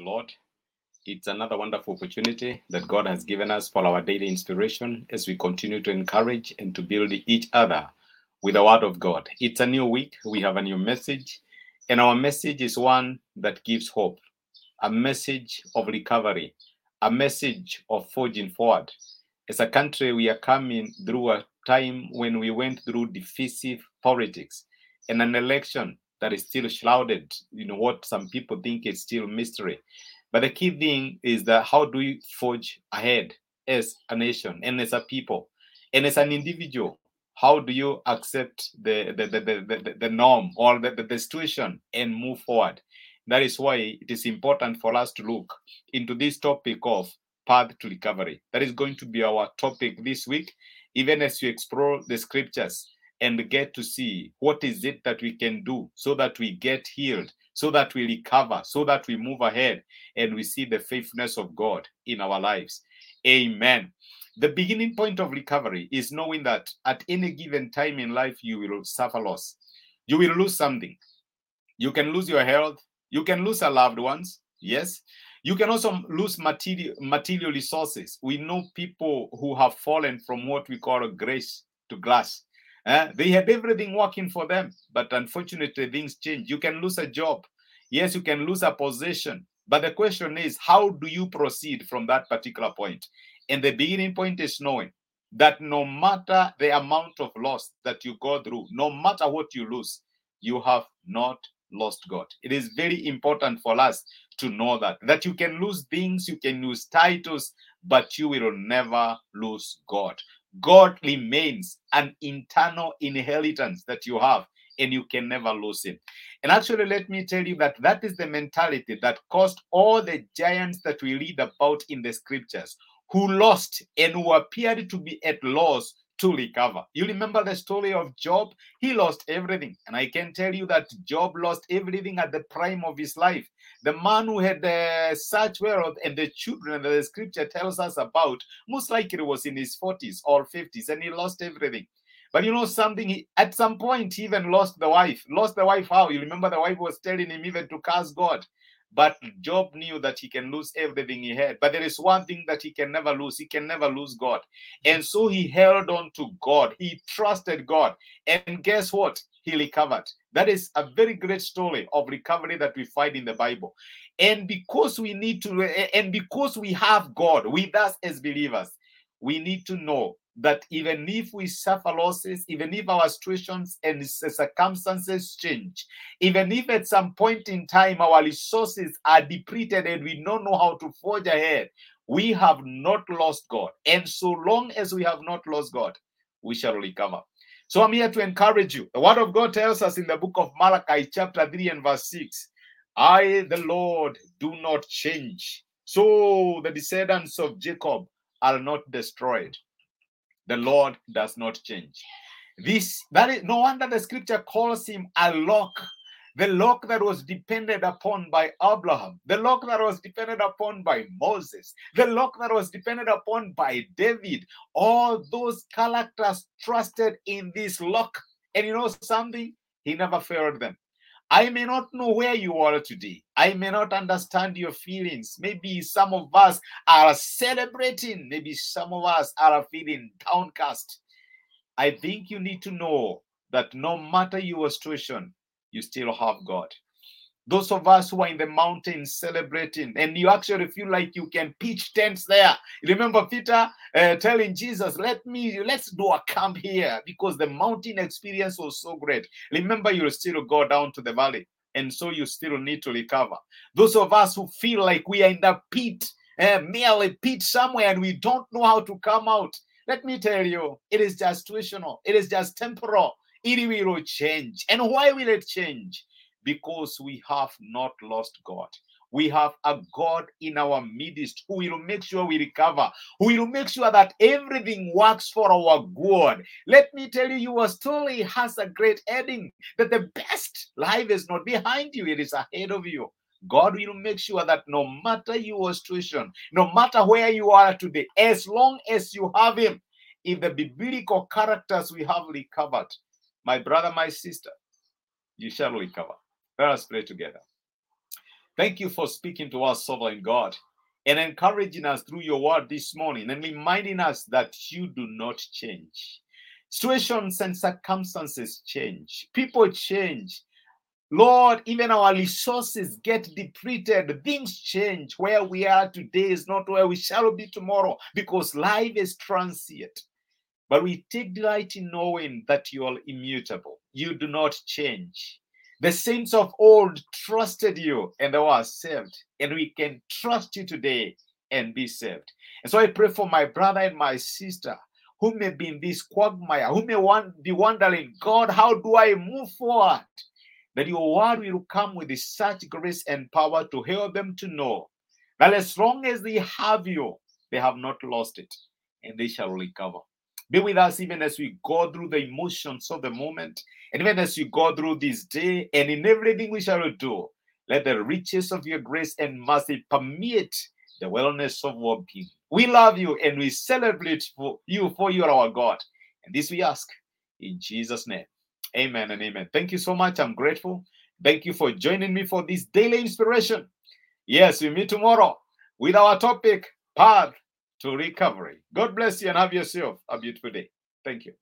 the Lord. It's another wonderful opportunity that God has given us for our daily inspiration as we continue to encourage and to build each other with the Word of God. It's a new week. We have a new message, and our message is one that gives hope a message of recovery, a message of forging forward. As a country, we are coming through a time when we went through divisive politics and an election that is still shrouded you know what some people think is still mystery. But the key thing is that how do you forge ahead as a nation and as a people? And as an individual how do you accept the the, the, the, the, norm or the, the, the situation and move forward? That is why it is important for us to look into this topic of path to recovery. That is going to be our topic this week. Even as we explore the scriptures and get to see what is it that we can do so that we get healed so that we recover so that we move ahead and we see the faithfulness of god in our lives. Amen. The beginning point of recovery is knowing that at any given time in life you will suffer loss. You will lose something. You can lose your health. You can lose your loved ones. Yes. You can also lose material material resources. We know people who have fallen from what we call a grace to glass uh, they had everything working for them, but unfortunately, things change. You can lose a job. Yes, you can lose a position. But the question is, how do you proceed from that particular point? And the beginning point is knowing that no matter the amount of loss that you go through, no matter what you lose, you have not lost God. It is very important for us to know that that you can lose things, you can lose titles, but you will never lose God. God remains an internal inheritance that you have, and you can never lose it. And actually, let me tell you that that is the mentality that caused all the giants that we read about in the scriptures who lost and who appeared to be at loss to recover. You remember the story of Job? He lost everything. And I can tell you that Job lost everything at the prime of his life. The man who had uh, such wealth and the children that the scripture tells us about, most likely was in his 40s or 50s, and he lost everything. But you know something, he, at some point, he even lost the wife. Lost the wife how? You remember the wife was telling him even to curse God. But Job knew that he can lose everything he had. But there is one thing that he can never lose. He can never lose God. And so he held on to God. He trusted God. And guess what? He recovered. That is a very great story of recovery that we find in the Bible. And because we need to, and because we have God with us as believers, we need to know that even if we suffer losses, even if our situations and circumstances change, even if at some point in time our resources are depleted and we don't know how to forge ahead, we have not lost God. And so long as we have not lost God, we shall recover. So I'm here to encourage you. The word of God tells us in the book of Malachi, chapter 3 and verse 6 I, the Lord, do not change. So the descendants of Jacob are not destroyed the Lord does not change. This that is no wonder the scripture calls him a lock, the lock that was depended upon by Abraham, the lock that was depended upon by Moses, the lock that was depended upon by David. All those characters trusted in this lock. And you know something? He never failed them. I may not know where you are today. I may not understand your feelings. Maybe some of us are celebrating. Maybe some of us are feeling downcast. I think you need to know that no matter your situation, you still have God. Those of us who are in the mountains celebrating, and you actually feel like you can pitch tents there. Remember Peter uh, telling Jesus, "Let me, let's do a camp here," because the mountain experience was so great. Remember, you'll still go down to the valley, and so you still need to recover. Those of us who feel like we are in the pit, uh, merely pit somewhere, and we don't know how to come out. Let me tell you, it is just situational. It is just temporal. It will change. And why will it change? Because we have not lost God. We have a God in our midst who will make sure we recover, who will make sure that everything works for our good. Let me tell you, your story has a great heading that the best life is not behind you, it is ahead of you. God will make sure that no matter your situation, no matter where you are today, as long as you have Him, if the biblical characters we have recovered, my brother, my sister, you shall recover. Let us pray together. Thank you for speaking to us, sovereign God, and encouraging us through your word this morning and reminding us that you do not change. Situations and circumstances change, people change. Lord, even our resources get depleted. Things change. Where we are today is not where we shall be tomorrow because life is transient. But we take delight in knowing that you are immutable. You do not change. The saints of old trusted you and they were saved. And we can trust you today and be saved. And so I pray for my brother and my sister who may be in this quagmire, who may want, be wondering, God, how do I move forward? That your word will come with such grace and power to help them to know that as long as they have you, they have not lost it and they shall recover. Be with us even as we go through the emotions of the moment, and even as we go through this day, and in everything we shall do. Let the riches of your grace and mercy permeate the wellness of our being. We love you and we celebrate for you, for you are our God. And this we ask in Jesus' name. Amen and amen. Thank you so much. I'm grateful. Thank you for joining me for this daily inspiration. Yes, we meet tomorrow with our topic, Path to recovery. God bless you and have yourself a beautiful day. Thank you.